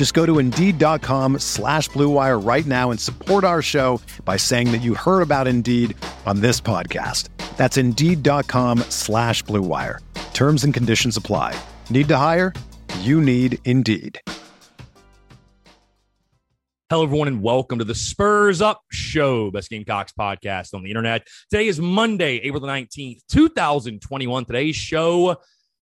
Just go to Indeed.com slash BlueWire right now and support our show by saying that you heard about Indeed on this podcast. That's Indeed.com slash BlueWire. Terms and conditions apply. Need to hire? You need Indeed. Hello, everyone, and welcome to the Spurs Up Show, Best Gamecocks podcast on the internet. Today is Monday, April the 19th, 2021. Today's show,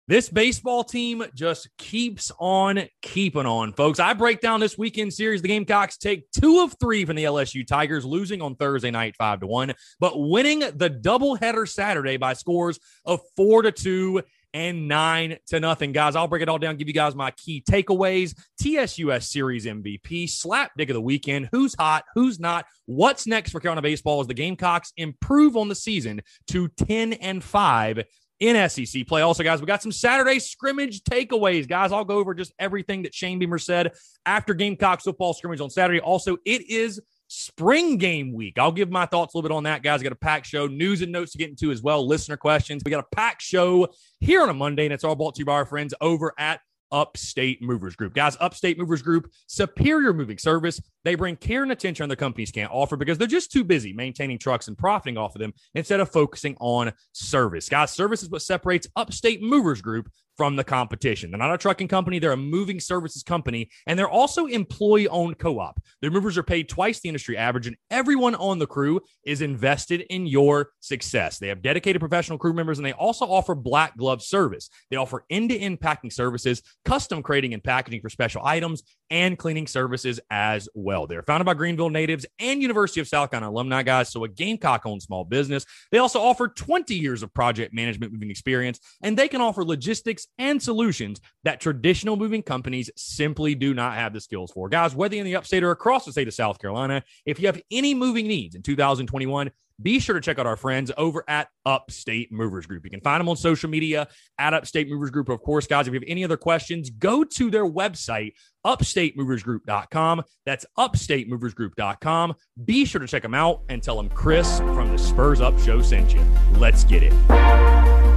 this baseball team just keeps on keeping on, folks. I break down this weekend series. The Gamecocks take two of three from the LSU Tigers, losing on Thursday night, five to one, but winning the doubleheader Saturday by scores of four to two and nine to nothing. Guys, I'll break it all down, give you guys my key takeaways. TSUS Series MVP, slapdick of the weekend. Who's hot? Who's not? What's next for Carolina baseball as the Gamecocks improve on the season to 10 and 5 in SEC play. Also, guys, we got some Saturday scrimmage takeaways. Guys, I'll go over just everything that Shane Beamer said after Gamecocks football scrimmage on Saturday. Also, it is spring game week. I'll give my thoughts a little bit on that, guys. I got a packed show, news and notes to get into as well, listener questions. We got a packed show here on a Monday, and it's all brought to you by our friends over at Upstate Movers Group. Guys, Upstate Movers Group, superior moving service. They bring care and attention other companies can't offer because they're just too busy maintaining trucks and profiting off of them instead of focusing on service. Guys, service is what separates Upstate Movers Group from the competition. They're not a trucking company, they're a moving services company, and they're also employee owned co op. Their movers are paid twice the industry average, and everyone on the crew is invested in your success. They have dedicated professional crew members, and they also offer black glove service. They offer end to end packing services, custom crating and packaging for special items, and cleaning services as well. They're founded by Greenville natives and University of South Carolina alumni guys, so a Gamecock owned small business. They also offer 20 years of project management moving experience, and they can offer logistics and solutions that traditional moving companies simply do not have the skills for. Guys, whether in the upstate or across the state of South Carolina, if you have any moving needs in 2021, be sure to check out our friends over at Upstate Movers Group. You can find them on social media at Upstate Movers Group. Of course, guys, if you have any other questions, go to their website, upstatemoversgroup.com. That's upstatemoversgroup.com. Be sure to check them out and tell them Chris from the Spurs Up Show sent you. Let's get it.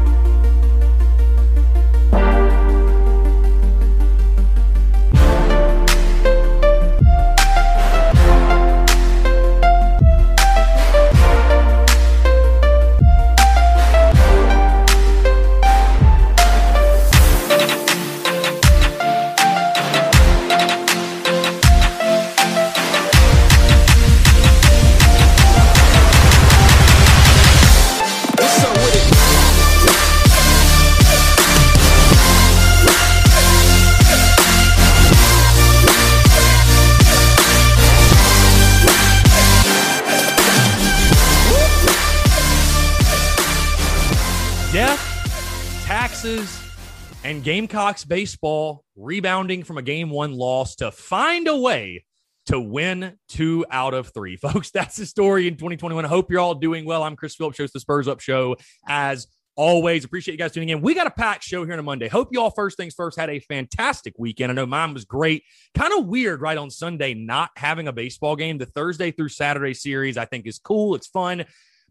Gamecocks baseball rebounding from a game one loss to find a way to win two out of three. Folks, that's the story in 2021. I hope you're all doing well. I'm Chris Phillips, shows the Spurs Up Show. As always, appreciate you guys tuning in. We got a packed show here on a Monday. Hope you all, first things first, had a fantastic weekend. I know mine was great. Kind of weird, right, on Sunday, not having a baseball game. The Thursday through Saturday series, I think, is cool. It's fun.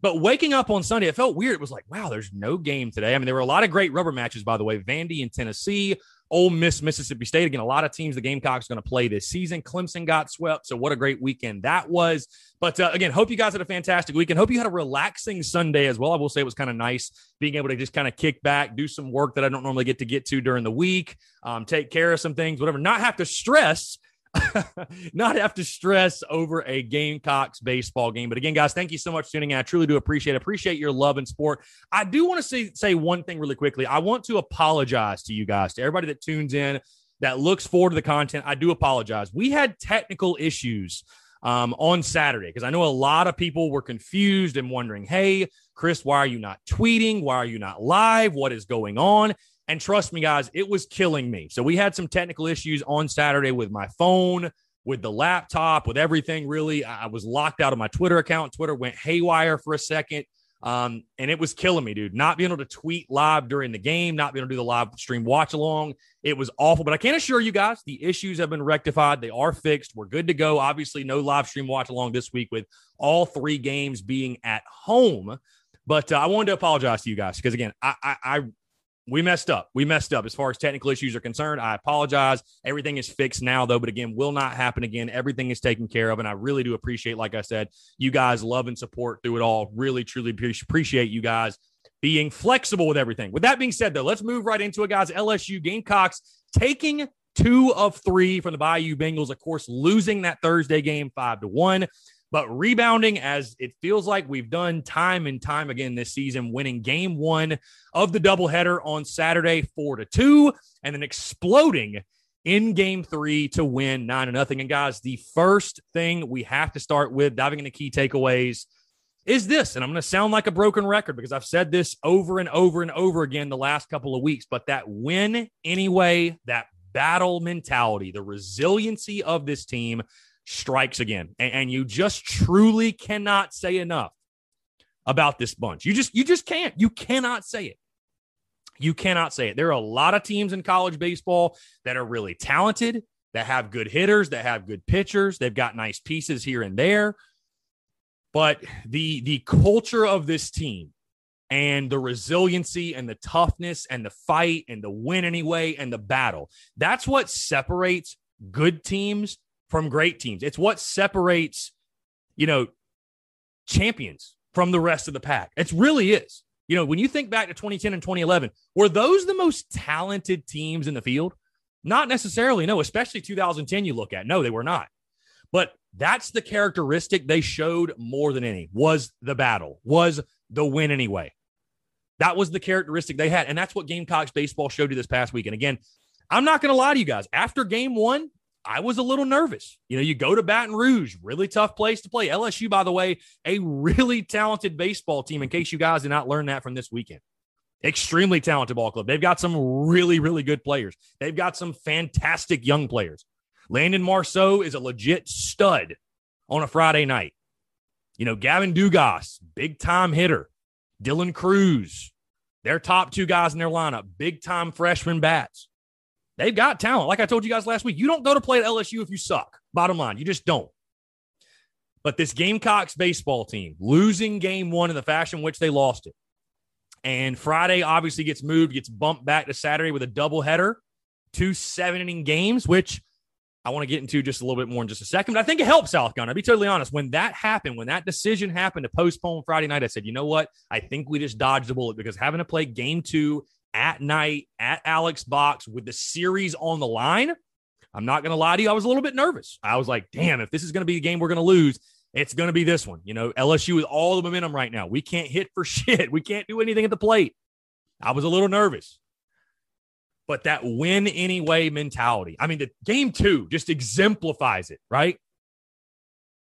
But waking up on Sunday, it felt weird. It was like, wow, there's no game today. I mean, there were a lot of great rubber matches, by the way. Vandy in Tennessee, Ole Miss, Mississippi State. Again, a lot of teams the Gamecocks going to play this season. Clemson got swept. So what a great weekend that was. But uh, again, hope you guys had a fantastic weekend. Hope you had a relaxing Sunday as well. I will say it was kind of nice being able to just kind of kick back, do some work that I don't normally get to get to during the week, um, take care of some things, whatever, not have to stress not have to stress over a Gamecocks baseball game. But again, guys, thank you so much for tuning in. I truly do appreciate. Appreciate your love and support. I do want to say say one thing really quickly. I want to apologize to you guys, to everybody that tunes in, that looks forward to the content. I do apologize. We had technical issues um, on Saturday because I know a lot of people were confused and wondering, hey, Chris, why are you not tweeting? Why are you not live? What is going on? And trust me, guys, it was killing me. So we had some technical issues on Saturday with my phone, with the laptop, with everything. Really, I was locked out of my Twitter account. Twitter went haywire for a second. Um, and it was killing me, dude. Not being able to tweet live during the game, not being able to do the live stream watch along. It was awful. But I can assure you guys, the issues have been rectified. They are fixed. We're good to go. Obviously, no live stream watch along this week with all three games being at home. But uh, I wanted to apologize to you guys because again, I, I, I we messed up. We messed up as far as technical issues are concerned. I apologize. Everything is fixed now, though, but again, will not happen again. Everything is taken care of. And I really do appreciate, like I said, you guys love and support through it all. Really, truly appreciate you guys being flexible with everything. With that being said, though, let's move right into it, guys. LSU Gamecocks taking two of three from the Bayou Bengals, of course, losing that Thursday game five to one but rebounding as it feels like we've done time and time again this season, winning game one of the doubleheader on Saturday, four to two, and then exploding in game three to win nine to nothing. And guys, the first thing we have to start with diving into key takeaways is this, and I'm going to sound like a broken record because I've said this over and over and over again the last couple of weeks, but that win anyway, that battle mentality, the resiliency of this team strikes again. And, and, you just truly cannot say enough about this bunch. You just you just can't. You cannot say it. You cannot say it. There are a lot of teams in college baseball that are really talented, that have good hitters, that have good pitchers. They've got nice pieces here and there. But the the culture of this team and the resiliency and the toughness and the fight and the win anyway and the battle. That's what separates good teams from great teams. It's what separates, you know, champions from the rest of the pack. It really is. You know, when you think back to 2010 and 2011, were those the most talented teams in the field? Not necessarily, no, especially 2010 you look at. No, they were not. But that's the characteristic they showed more than any was the battle, was the win anyway. That was the characteristic they had. And that's what Gamecocks baseball showed you this past week. And again, I'm not going to lie to you guys. After game one, I was a little nervous. You know, you go to Baton Rouge, really tough place to play. LSU, by the way, a really talented baseball team, in case you guys did not learn that from this weekend. Extremely talented ball club. They've got some really, really good players. They've got some fantastic young players. Landon Marceaux is a legit stud on a Friday night. You know, Gavin Dugas, big time hitter. Dylan Crews, their top two guys in their lineup, big time freshman bats. They've got talent. Like I told you guys last week, you don't go to play at LSU if you suck. Bottom line, you just don't. But this Gamecocks baseball team losing game one in the fashion in which they lost it. And Friday obviously gets moved, gets bumped back to Saturday with a doubleheader, two seven inning games, which I want to get into just a little bit more in just a second. But I think it helps South Gun. I'll be totally honest. When that happened, when that decision happened to postpone Friday night, I said, you know what? I think we just dodged the bullet because having to play game two at night at Alex Box with the series on the line, I'm not going to lie to you. I was a little bit nervous. I was like, damn, if this is going to be a game we're going to lose, it's going to be this one. You know, LSU with all the momentum right now. We can't hit for shit. We can't do anything at the plate. I was a little nervous. But that win anyway mentality. I mean, the game two just exemplifies it, right?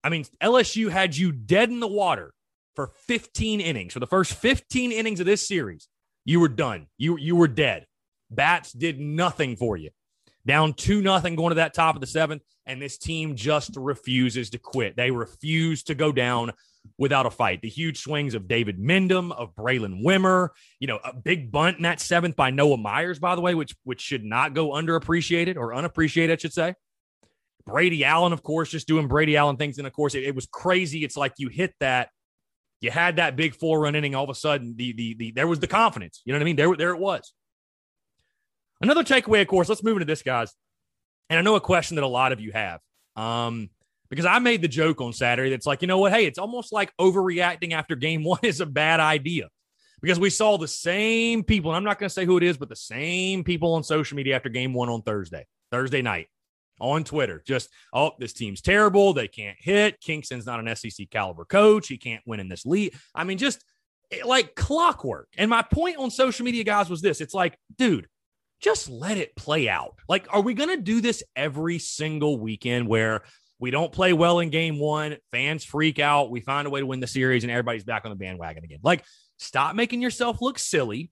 I mean, LSU had you dead in the water for 15 innings. For the first 15 innings of this series, you were done. You you were dead. Bats did nothing for you. Down two nothing going to that top of the seventh, and this team just refuses to quit. They refuse to go down without a fight. The huge swings of David Mendham, of Braylen Wimmer, you know, a big bunt in that seventh by Noah Myers, by the way, which which should not go underappreciated or unappreciated, I should say. Brady Allen, of course, just doing Brady Allen things. And of course, it, it was crazy. It's like you hit that you had that big four run inning. All of a sudden, the the the there was the confidence. You know what I mean? There there it was. Another takeaway, of course. Let's move into this, guys. And I know a question that a lot of you have. Um, because I made the joke on Saturday that's like, you know what? Hey, it's almost like overreacting after game one is a bad idea. Because we saw the same people, and I'm not going to say who it is, but the same people on social media after game one on Thursday, Thursday night. On Twitter. Just, oh, this team's terrible. They can't hit. Kingston's not an SEC caliber coach. He can't win in this league. I mean, just eh, like clockwork. And my point on social media, guys, was this it's like, dude, just let it play out. Like, are we going to do this every single weekend where we don't play well in game one, fans freak out, we find a way to win the series, and everybody's back on the bandwagon again? Like, stop making yourself look silly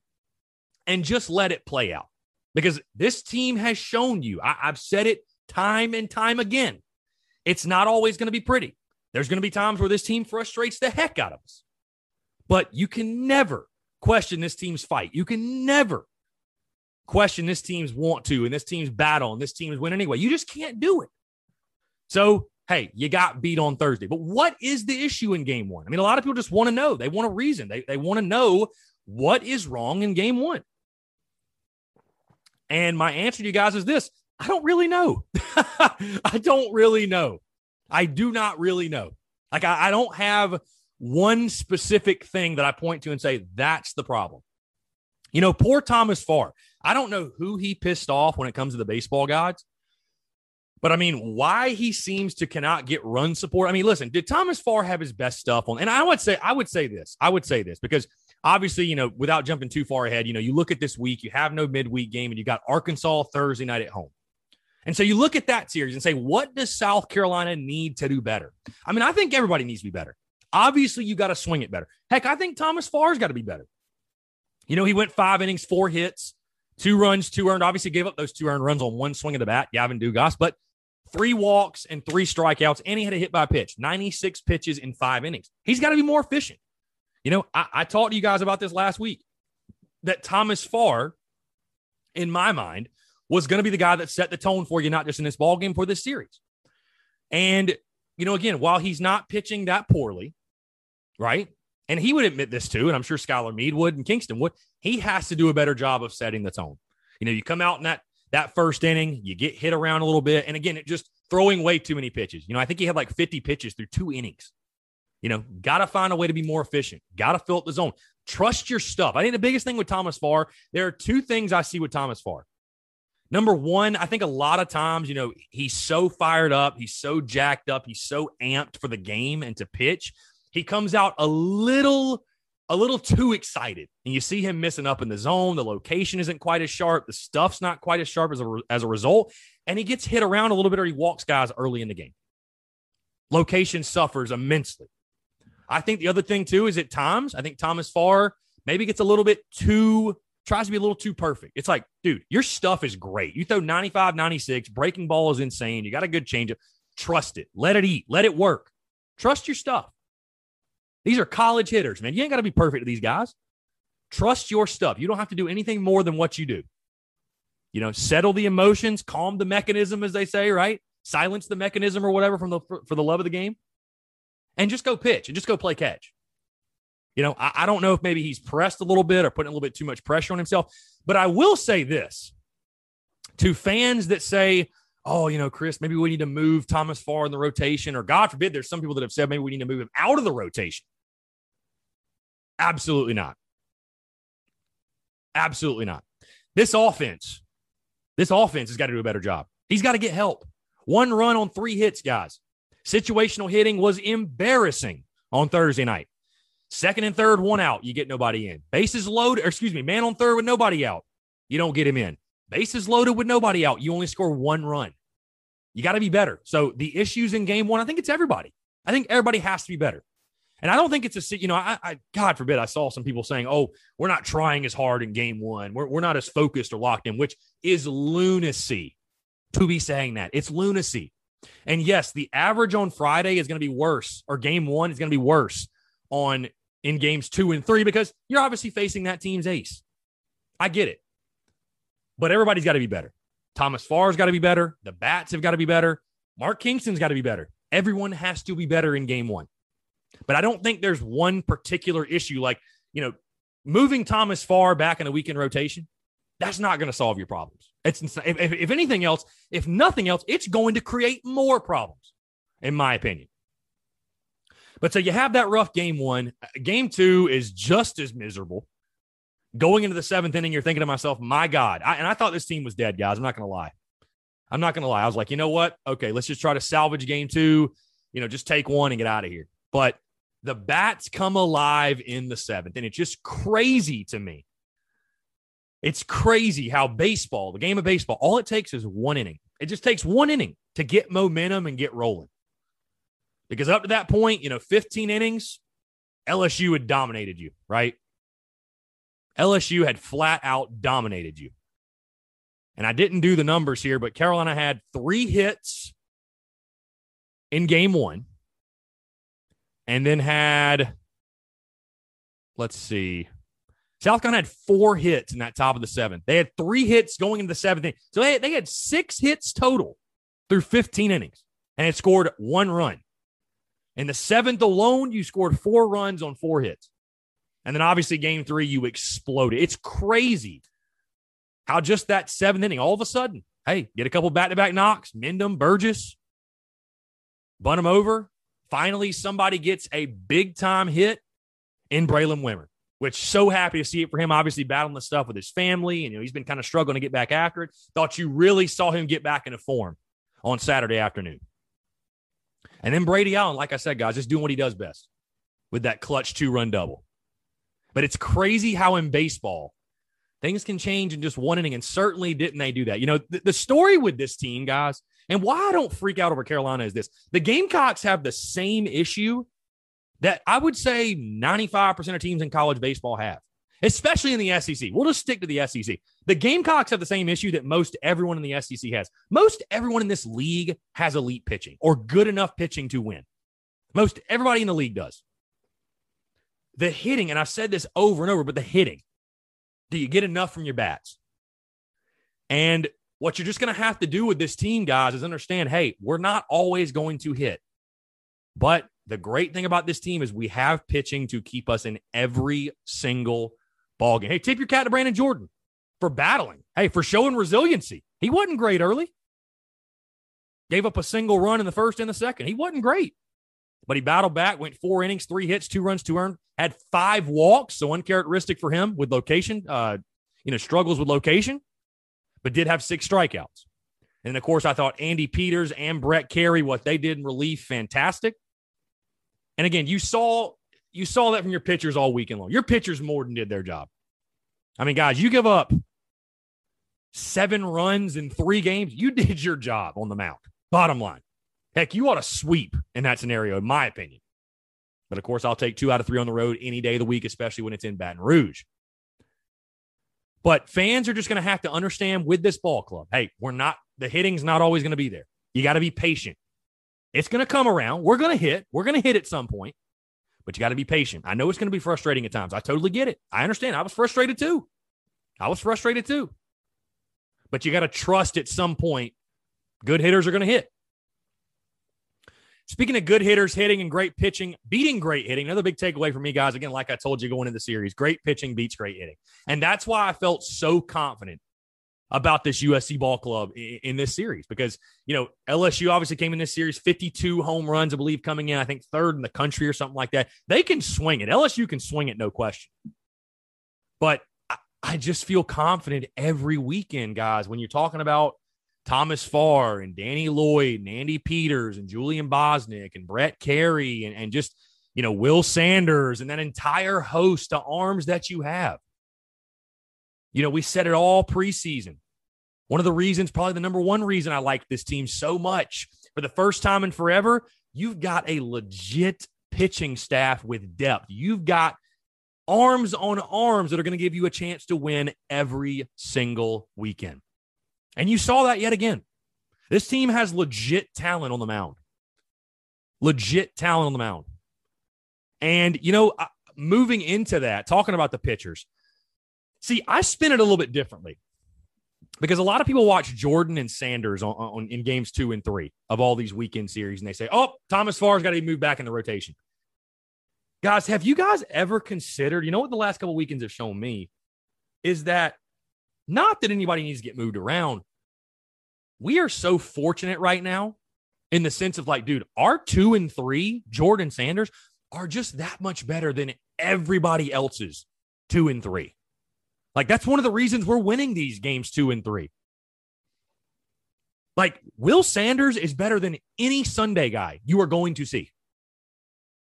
and just let it play out because this team has shown you, I, have said it time and time again, it's not always going to be pretty. There's going to be times where this team frustrates the heck out of us. But you can never question this team's fight. You can never question this team's want to and this team's battle and this team's win anyway. You just can't do it. So, hey, you got beat on Thursday. But what is the issue in game one? I mean, a lot of people just want to know. They want a reason. They, they want to know what is wrong in game one. And my answer to you guys is this I don't really know. I don't really know. I do not really know. Like, I, I, don't have one specific thing that I point to and say, that's the problem. You know, poor Thomas Farr. I don't know who he pissed off when it comes to the baseball gods. But I mean, why he seems to cannot get run support. I mean, listen, did Thomas Farr have his best stuff on? And I would say, I would say this. I would say this because obviously, you know, without jumping too far ahead, you know, you look at this week, you have no midweek game, and you got Arkansas Thursday night at home. And so you look at that series and say, what does South Carolina need to do better? I mean, I think everybody needs to be better. Obviously, you got to swing it better. Heck, I think Thomas Farr's got to be better. You know, he went five innings, four hits, two runs, two earned. Obviously, gave up those two earned runs on one swing of the bat, Gavin Dugas, but three walks and three strikeouts, and he had a hit by pitch, 96 pitches in five innings. He's got to be more efficient. You know, I, I talked to you guys about this last week that Thomas Farr, in my mind, was going to be the guy that set the tone for you, not just in this ball game, for this series. And, you know, again, while he's not pitching that poorly, right? And he would admit this too, and I'm sure Skylar Meade would and Kingston would. He has to do a better job of setting the tone. You know, you come out in that that first inning, you get hit around a little bit, and again, it just throwing way too many pitches. You know, I think he had like 50 pitches through two innings. You know, got to find a way to be more efficient. Got to fill up the zone. Trust your stuff. I think the biggest thing with Thomas Farr, there are two things I see with Thomas Farr. Number one, I think a lot of times, you know, he's so fired up, he's so jacked up, he's so amped for the game and to pitch. He comes out a little, a little too excited, and you see him missing up in the zone. The location isn't quite as sharp, the stuff's not quite as sharp as a, as a result, and he gets hit around a little bit or he walks guys early in the game. Location suffers immensely. I think the other thing too is at times, I think Thomas Farr maybe gets a little bit too, tries to be a little too perfect. It's like, dude, your stuff is great. You throw 95, 96, breaking ball is insane. You got a good changeup. Trust it. Let it eat. Let it work. Trust your stuff. These are college hitters, man. You ain't got to be perfect to these guys. Trust your stuff. You don't have to do anything more than what you do. You know, settle the emotions, calm the mechanism, as they say, right? Silence the mechanism or whatever from the for the love of the game and just go pitch and just go play catch. You know, I, I, don't know if maybe he's pressed a little bit or putting a little bit too much pressure on himself, but I will say this to fans that say, oh, you know, Chris, maybe we need to move Thomas Farr in the rotation, or God forbid, there's some people that have said maybe we need to move him out of the rotation. Absolutely not. Absolutely not. This offense, this offense has got to do a better job. He's got to get help. One run on three hits, guys. Situational hitting was embarrassing on Thursday night. Second and third, one out, you get nobody in. Bases loaded, excuse me, man on third with nobody out, you don't get him in. Bases loaded with nobody out, you only score one run. You got to be better. So the issues in game one, I think it's everybody. I think everybody has to be better. And I don't think it's a, you know, I, I, God forbid, I saw some people saying, oh, we're not trying as hard in game one. We're, we're not as focused or locked in, which is lunacy to be saying that. It's lunacy. And yes, the average on Friday is going to be worse, or game one is going to be worse on in games two and three because you're obviously facing that team's ace. I get it. But everybody's got to be better. Thomas Farr's got to be better. The bats have got to be better. Mark Kingston's got to be better. Everyone has to be better in game one. But I don't think there's one particular issue like, you know, moving Thomas Farr back in a weekend rotation. That's not going to solve your problems. It's if, if anything else, if nothing else, it's going to create more problems, in my opinion. But so you have that rough game one. Game two is just as miserable. Going into the seventh inning, you're thinking to myself, my God. I, and I thought this team was dead, guys. I'm not going to lie. I'm not going to lie. I was like, you know what? Okay, let's just try to salvage game two. You know, just take one and get out of here. But the bats come alive in the seventh, and it's just crazy to me. It's crazy how baseball, the game of baseball, all it takes is one inning. It just takes one inning to get momentum and get rolling. Because up to that point, you know, 15 innings, LSU had dominated you, right? LSU had flat out dominated you. And I didn't do the numbers here, but Carolina had three hits in game one and then had, let's see, South Carolina had four hits in that top of the seventh. They had three hits going into the seventh. So they had, they had six hits total through 15 innings and it scored one run. In the seventh alone, you scored four runs on four hits. And then obviously, game three, you exploded. It's crazy how just that seventh inning, all of a sudden, hey, get a couple back to back knocks, Mendham, Burgess, bunt them over. Finally, somebody gets a big time hit in Braylen Wimmer, which so happy to see it for him. Obviously, battling the stuff with his family, and you know he's been kind of struggling to get back after it. Thought you really saw him get back into form on Saturday afternoon. And then Brady Allen, like I said, guys, just doing what he does best with that clutch two run double. But it's crazy how in baseball, things can change in just one inning. And certainly didn't they do that? You know, th- the story with this team, guys, and why I don't freak out over Carolina is this the Gamecocks have the same issue that I would say 95% of teams in college baseball have especially in the SEC. We'll just stick to the SEC. The Gamecocks have the same issue that most everyone in the SEC has. Most everyone in this league has elite pitching or good enough pitching to win. Most everybody in the league does. The hitting, and I've said this over and over, but the hitting, do you get enough from your bats? And what you're just going to have to do with this team, guys, is understand hey, we're not always going to hit. But the great thing about this team is we have pitching to keep us in every single ball game. Hey, tip your cat to Brandon Jordan for battling. Hey, for showing resiliency. He wasn't great early. Gave up a single run in the first and the second. He wasn't great, but he battled back, went four innings, three hits, two runs, two earned, had five walks. So uncharacteristic for him with location. Uh, you know, struggles with location, but did have six strikeouts. And of course, I thought Andy Peters and Brett Kerry, what they did in relief, fantastic. And again, you saw you saw that from your pitchers all weekend long. Your pitchers more than did their job. I mean, guys, you give up seven runs in three games. You did your job on the mound. Bottom line. Heck, you ought to sweep in that scenario, in my opinion. But of course, I'll take two out of three on the road any day of the week, especially when it's in Baton Rouge. But fans are just going to have to understand with this ball club hey, we're not, the hitting's not always going to be there. You got to be patient. It's going to come around. We're going to hit. We're going to hit at some point but you got to be patient. I know it's going to be frustrating at times. I totally get it. I understand. I was frustrated too. I was frustrated too. But you got to trust at some point good hitters are going to hit. Speaking of good hitters hitting and great pitching, beating great hitting, another big takeaway for me, guys. Again, like I told you going into the series, great pitching beats great hitting. And that's why I felt so confident about this USC ball club in, in, this series because, you know, LSU obviously came in this series 52 home runs, I believe, coming in, I think third in the country or something like that. They can swing it. LSU can swing it, no question. But I, I just feel confident every weekend, guys, when you're talking about Thomas Farr and Danny Lloyd and Andy Peters and Julian Bosnic and Brett Kerry and, and just, you know, Will Sanders and that entire host of arms that you have. You know, we said it all preseason. One of the reasons, probably the number one reason I like this team so much for the first time in forever, you've got a legit pitching staff with depth. You've got arms on arms that are going to give you a chance to win every single weekend. And you saw that yet again. This team has legit talent on the mound. Legit talent on the mound. And, you know, moving into that, talking about the pitchers, See, I spin it a little bit differently because a lot of people watch Jordan and Sanders on, on in games two and three of all these weekend series, and they say, "Oh, Thomas Farr's got to move back in the rotation." Guys, have you guys ever considered? You know what the last couple weekends have shown me is that not that anybody needs to get moved around. We are so fortunate right now in the sense of like, dude, our two and three, Jordan Sanders, are just that much better than everybody else's two and three. Like that's one of the reasons we're winning these games two and three. Like Will Sanders is better than any Sunday guy you are going to see.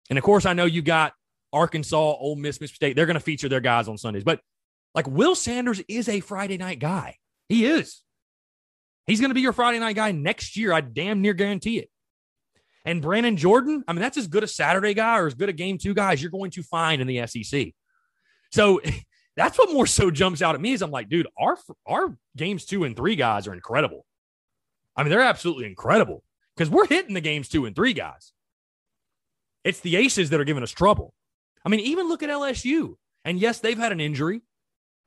And of course, I know you got Arkansas, Ole Miss, Mississippi State. They're going to feature their guys on Sundays, but like Will Sanders is a Friday night guy. He is. He's going to be your Friday night guy next year. I damn near guarantee it. And Brandon Jordan, I mean, that's as good a Saturday guy or as good a game two guy as you're going to find in the SEC. So that's what more so jumps out at me is I'm like, dude, our our games two and three guys are incredible. I mean, they're absolutely incredible because we're hitting the games two and three guys. It's the aces that are giving us trouble. I mean, even look at LSU. And yes, they've had an injury,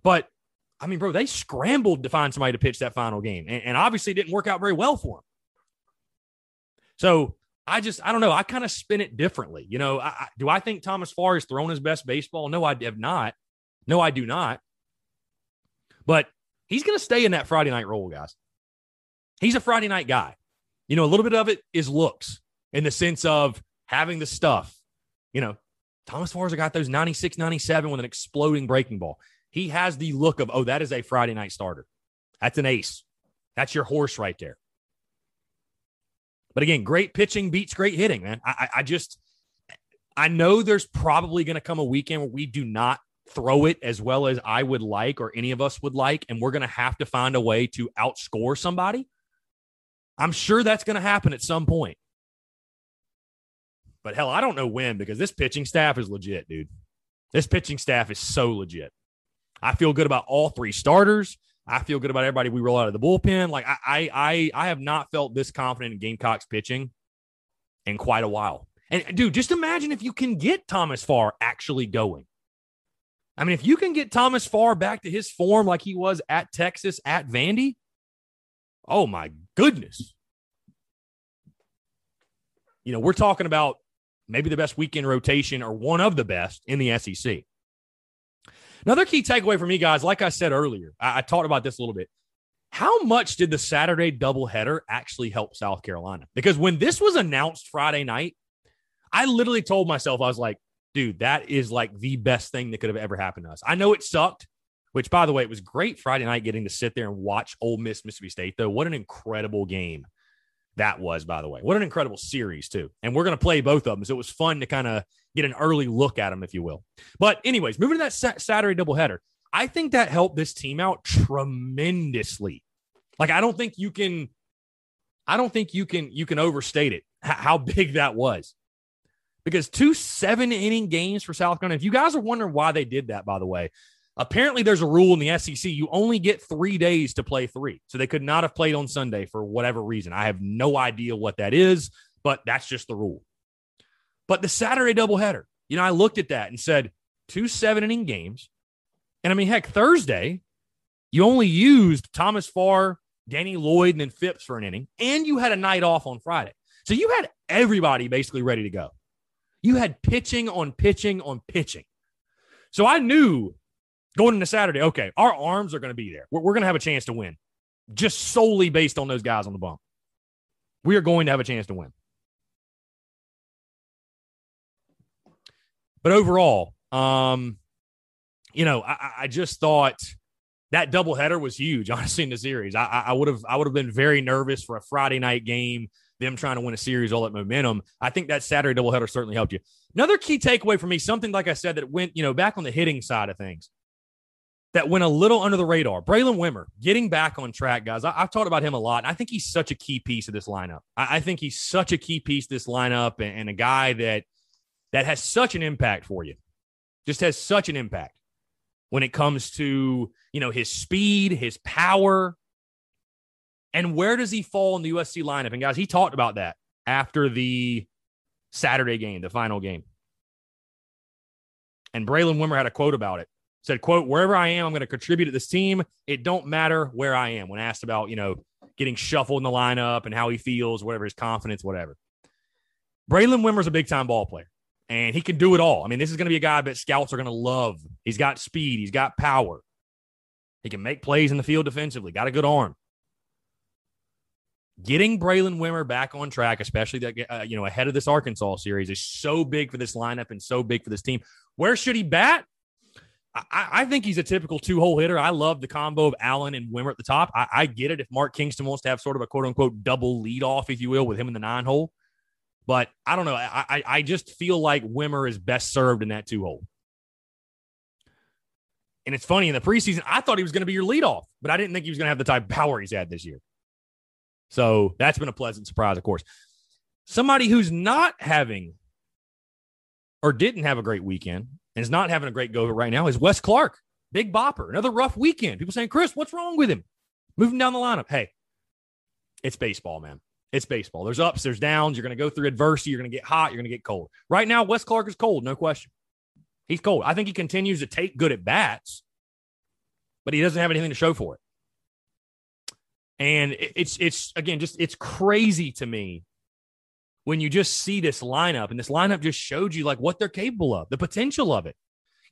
but I mean, bro, they scrambled to find somebody to pitch that final game, and, and obviously didn't work out very well for them. So I just, I don't know. I kind of spin it differently. You know, I, I, do I think Thomas Farr has thrown his best baseball? No, I have not. No, I do not. But he's going to stay in that Friday night role, guys. He's a Friday night guy. You know, a little bit of it is looks in the sense of having the stuff. You know, Thomas Farr's got those 96, 97 with an exploding breaking ball. He has the look of, oh, that is a Friday night starter. That's an ace. That's your horse right there. But again, great pitching beats great hitting, man. I, I just, I know there's probably going to come a weekend where we do not throw it as well as I would like or any of us would like, and we're going to have to find a way to outscore somebody. I'm sure that's going to happen at some point. But hell, I don't know when because this pitching staff is legit, dude. This pitching staff is so legit. I feel good about all three starters. I feel good about everybody we roll out of the bullpen. Like I, I, I have not felt this confident in Gamecocks pitching in quite a while. And dude, just imagine if you can get Thomas Farr actually going. I mean, if you can get Thomas Farr back to his form like he was at Texas at Vandy, oh my goodness. You know, we're talking about maybe the best weekend rotation or one of the best in the SEC. Another key takeaway for me, guys, like I said earlier, I, I talked about this a little bit. How much did the Saturday doubleheader actually help South Carolina? Because when this was announced Friday night, I literally told myself, I was like, dude, that is like the best thing that could have ever happened to us. I know it sucked, which by the way, it was great Friday night getting to sit there and watch Ole Miss, Mississippi State, though. What an incredible game that was, by the way. What an incredible series, too. And we're going to play both of them. So it was fun to kind of get an early look at them, if you will. But, anyways, moving to that sa- Saturday doubleheader, I think that helped this team out tremendously. Like, I don't think you can, I don't think you can, you can overstate it, how big that was. Because two seven inning games for South Carolina. If you guys are wondering why they did that, by the way, Apparently, there's a rule in the SEC. You only get three days to play three. So they could not have played on Sunday for whatever reason. I have no idea what that is, but that's just the rule. But the Saturday doubleheader, you know, I looked at that and said two seven inning games. And I mean, heck, Thursday, you only used Thomas Farr, Danny Lloyd, and then Phipps for an inning, and you had a night off on Friday. So you had everybody basically ready to go. You had pitching on pitching on pitching. So I knew going into Saturday, okay, our arms are going to be there. We're, we're going to have a chance to win just solely based on those guys on the bump. We are going to have a chance to win. But overall, um, you know, I, I just thought that doubleheader was huge, honestly, in the series. I would have I would have been very nervous for a Friday night game, them trying to win a series, all that momentum. I think that Saturday doubleheader certainly helped you. Another key takeaway for me, something like I said that went, you know, back on the hitting side of things that went a little under the radar. Braylen Wimmer getting back on track, guys. I, have talked about him a lot. I think he's such a key piece of this lineup. I, I think he's such a key piece this lineup and, and, a guy that that has such an impact for you. Just has such an impact when it comes to you know his speed, his power, and where does he fall in the USC lineup? And guys, he talked about that after the Saturday game, the final game. And Braylen Wimmer had a quote about it said, quote, wherever I am, I'm going to contribute to this team. It don't matter where I am. When asked about, you know, getting shuffled in the lineup and how he feels, whatever his confidence, whatever. Braylen Wimmer's a big time ball player and he can do it all. I mean, this is going to be a guy that scouts are going to love. He's got speed, he's got power. He can make plays in the field defensively, got a good arm. Getting Braylen Wimmer back on track, especially that uh, you know ahead of this Arkansas series, is so big for this lineup and so big for this team. Where should he bat? I, I think he's a typical two hole hitter. I love the combo of Allen and Wimmer at the top. I, I get it if Mark Kingston wants to have sort of a quote unquote double lead off, if you will, with him in the nine hole. But I don't know. I, I, just feel like Wimmer is best served in that two hole. And it's funny in the preseason, I thought he was going to be your leadoff, but I didn't think he was going to have the type power he's had this year. So that's been a pleasant surprise, of course. Somebody who's not having or didn't have a great weekend and is not having a great go right now is Wes Clark, Big bopper. Another rough weekend. People saying, Chris, what's wrong with him? Moving down the lineup. Hey, it's baseball, man. It's baseball. There's ups, there's downs. You're going to go through adversity. You're going to get hot. You're going to get cold. Right now, Wes Clark is cold, no question. He's cold. I think he continues to take good at bats, but he doesn't have anything to show for it. And it's it's again just it's crazy to me when you just see this lineup and this lineup just showed you like what they're capable of, the potential of it.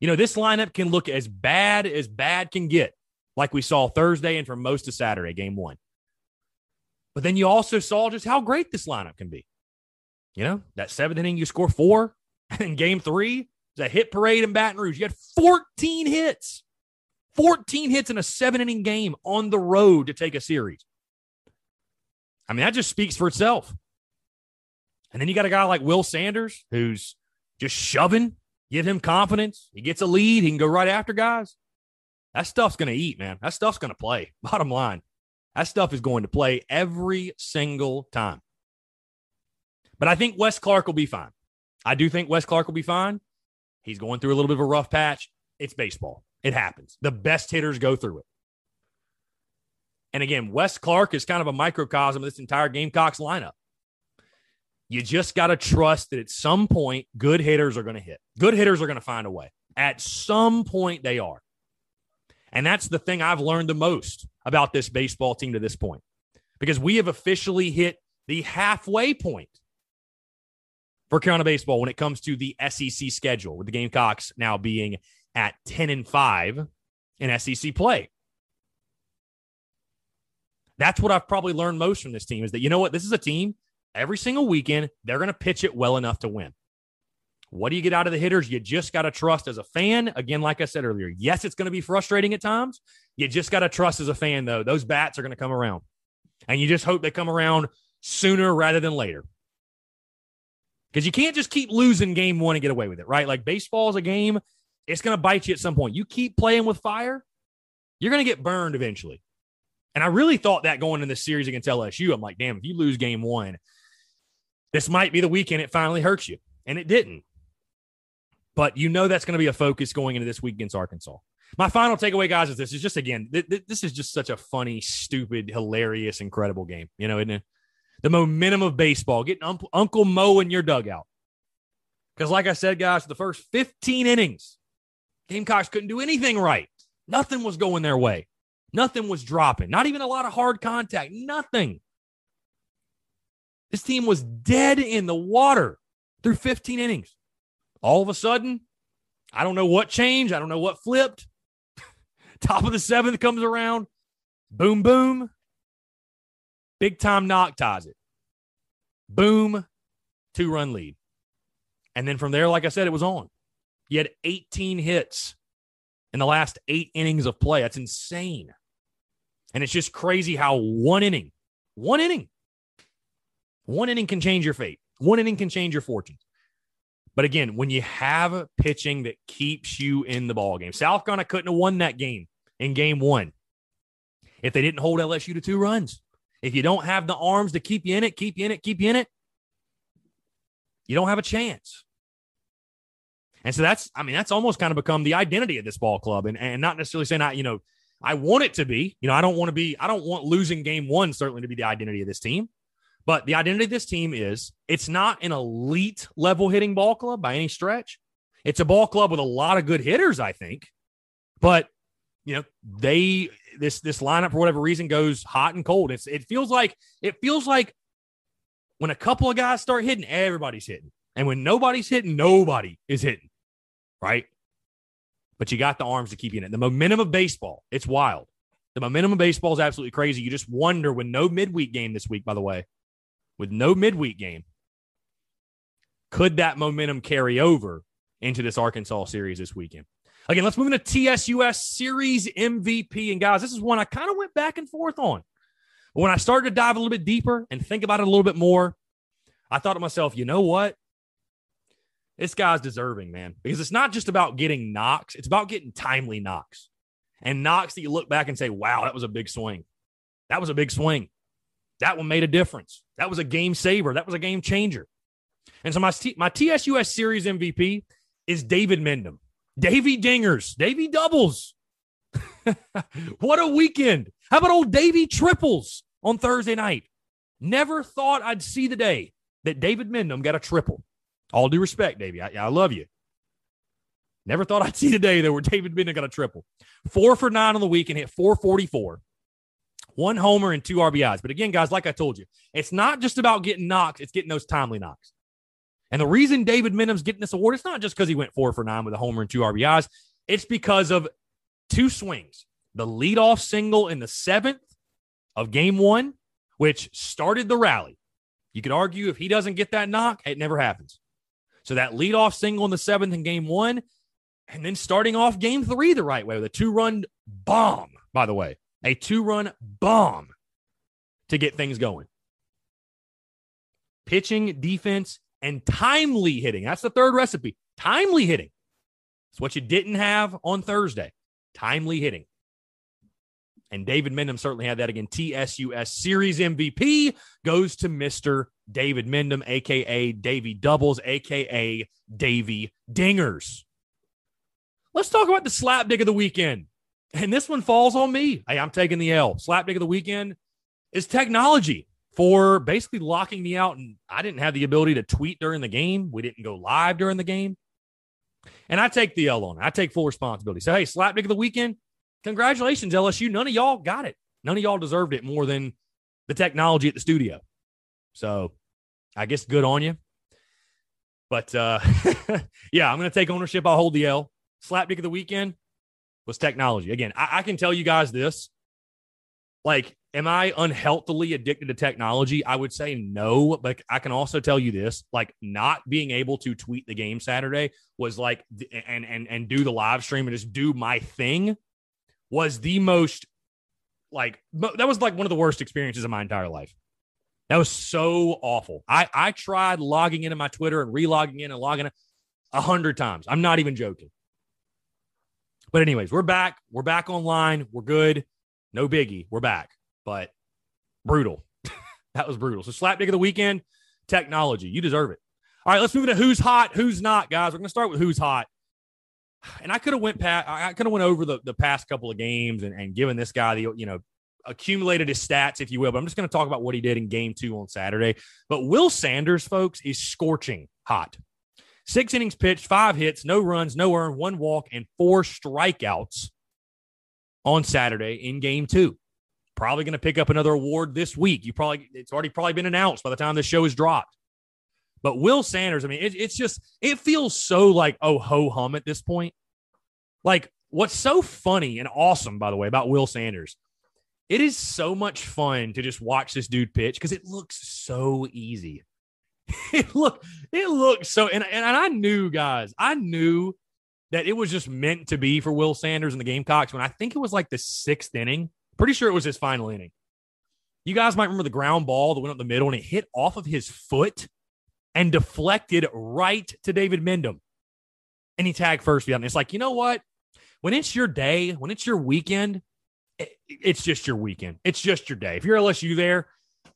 You know, this lineup can look as bad as bad can get, like we saw Thursday and for most of Saturday, game one. But then you also saw just how great this lineup can be. You know, that seventh inning, you score four. And game three, a hit parade in Baton Rouge. You had 14 hits, 14 hits in a seven inning game on the road to take a series. I mean, that just speaks for itself. And then you got a guy like Will Sanders who's just shoving, give him confidence. He gets a lead, he can go right after guys. That stuff's going to eat, man. That stuff's going to play. Bottom line, that stuff is going to play every single time. But I think Wes Clark will be fine. I do think Wes Clark will be fine. He's going through a little bit of a rough patch. It's baseball. It happens. The best hitters go through it. And again, Wes Clark is kind of a microcosm of this entire Gamecocks lineup. You just got to trust that at some point, good hitters are going to hit. Good hitters are going to find a way. At some point, they are. And that's the thing I've learned the most about this baseball team to this point, because we have officially hit the halfway point for Carolina baseball when it comes to the SEC schedule, with the Gamecocks now being at 10 and 5 in SEC play. That's what I've probably learned most from this team is that, you know what? This is a team every single weekend, they're going to pitch it well enough to win. What do you get out of the hitters? You just got to trust as a fan. Again, like I said earlier, yes, it's going to be frustrating at times. You just got to trust as a fan, though. Those bats are going to come around. And you just hope they come around sooner rather than later. Because you can't just keep losing game one and get away with it, right? Like baseball is a game, it's going to bite you at some point. You keep playing with fire, you're going to get burned eventually. And I really thought that going in this series against LSU, I'm like, damn, if you lose game one, this might be the weekend it finally hurts you. And it didn't. But you know that's going to be a focus going into this week against Arkansas. My final takeaway, guys, is this is just again, th- th- this is just such a funny, stupid, hilarious, incredible game. You know, isn't it? The momentum of baseball, getting um- Uncle Mo in your dugout. Because, like I said, guys, the first 15 innings, Gamecocks couldn't do anything right. Nothing was going their way. Nothing was dropping. Not even a lot of hard contact. Nothing. This team was dead in the water through 15 innings. All of a sudden, I don't know what changed. I don't know what flipped. Top of the seventh comes around. Boom, boom. Big time knock ties it. Boom, two run lead. And then from there, like I said, it was on. You had 18 hits in the last eight innings of play. That's insane. And it's just crazy how one inning, one inning one inning can change your fate. One inning can change your fortunes. But again, when you have pitching that keeps you in the ball game, South Carolina couldn't have won that game in game one if they didn't hold LSU to two runs. If you don't have the arms to keep you in it, keep you in it, keep you in it, you don't have a chance. And so that's, I mean, that's almost kind of become the identity of this ball club. And, and not necessarily saying I, you know, I want it to be, you know, I don't want to be, I don't want losing game one certainly to be the identity of this team. But the identity of this team is it's not an elite level hitting ball club by any stretch. It's a ball club with a lot of good hitters, I think. But you know, they this this lineup for whatever reason goes hot and cold. It's it feels like it feels like when a couple of guys start hitting, everybody's hitting. And when nobody's hitting, nobody is hitting. Right? But you got the arms to keep you in it. The momentum of baseball, it's wild. The momentum of baseball is absolutely crazy. You just wonder when no midweek game this week, by the way, with no midweek game, could that momentum carry over into this Arkansas series this weekend? Again, let's move into TSUS Series MVP. And guys, this is one I kind of went back and forth on. But when I started to dive a little bit deeper and think about it a little bit more, I thought to myself, you know what? This guy's deserving, man, because it's not just about getting knocks, it's about getting timely knocks and knocks that you look back and say, wow, that was a big swing. That was a big swing. That one made a difference. That was a game saver. That was a game changer. And so my, my TSUS Series MVP is David Mendham. Davy Dingers, Davy Doubles. what a weekend. How about old Davy Triples on Thursday night? Never thought I'd see the day that David Mendham got a triple. All due respect, Davy. I, I love you. Never thought I'd see the day that where David Mendham got a triple. Four for nine on the week and hit 444. One homer and two RBIs. But again, guys, like I told you, it's not just about getting knocks, it's getting those timely knocks. And the reason David Mendham's getting this award, it's not just because he went four for nine with a homer and two RBIs. It's because of two swings. The leadoff single in the seventh of game one, which started the rally. You could argue if he doesn't get that knock, it never happens. So that leadoff single in the seventh in game one, and then starting off game three the right way with a two run bomb, by the way, a two run bomb to get things going. Pitching, defense, and timely hitting. That's the third recipe. Timely hitting. It's what you didn't have on Thursday. Timely hitting. And David Mendham certainly had that again. TSUS Series MVP goes to Mr. David Mendham, aka Davy Doubles, aka Davy Dingers. Let's talk about the slapdick of the weekend. And this one falls on me. Hey, I'm taking the L. Slapdick of the weekend is technology for basically locking me out. And I didn't have the ability to tweet during the game. We didn't go live during the game. And I take the L on it. I take full responsibility. So, hey, slapdick of the weekend. Congratulations, LSU. None of y'all got it. None of y'all deserved it more than the technology at the studio. So, I guess good on you. But uh, yeah, I'm going to take ownership. I'll hold the L. Slapdick of the weekend was technology. Again, I, I can tell you guys this. Like, am I unhealthily addicted to technology? I would say no, but I can also tell you this: like, not being able to tweet the game Saturday was like, and and and do the live stream and just do my thing was the most like that was like one of the worst experiences of my entire life. That was so awful. I I tried logging into my Twitter and relogging in and logging in a hundred times. I'm not even joking. But anyways, we're back. We're back online. We're good. No biggie. We're back. But brutal. that was brutal. So slapdick of the weekend, technology. You deserve it. All right, let's move to who's hot, who's not, guys. We're gonna start with who's hot. And I could have went past, I could have went over the, the past couple of games and, and given this guy the you know accumulated his stats, if you will. But I'm just going to talk about what he did in game two on Saturday. But Will Sanders, folks, is scorching hot. Six innings pitched, five hits, no runs, no earned, one walk, and four strikeouts on Saturday in game two. Probably going to pick up another award this week. You probably, it's already probably been announced by the time this show is dropped. But Will Sanders, I mean, it, it's just, it feels so like, oh, ho hum at this point. Like, what's so funny and awesome, by the way, about Will Sanders, it is so much fun to just watch this dude pitch because it looks so easy. it look, it looks so and, and I knew guys, I knew that it was just meant to be for Will Sanders and the Gamecocks when I think it was like the sixth inning. Pretty sure it was his final inning. You guys might remember the ground ball that went up the middle and it hit off of his foot and deflected right to David Mendham. And he tagged first behind. It's like, you know what? When it's your day, when it's your weekend, it's just your weekend. It's just your day. If you're LSU there,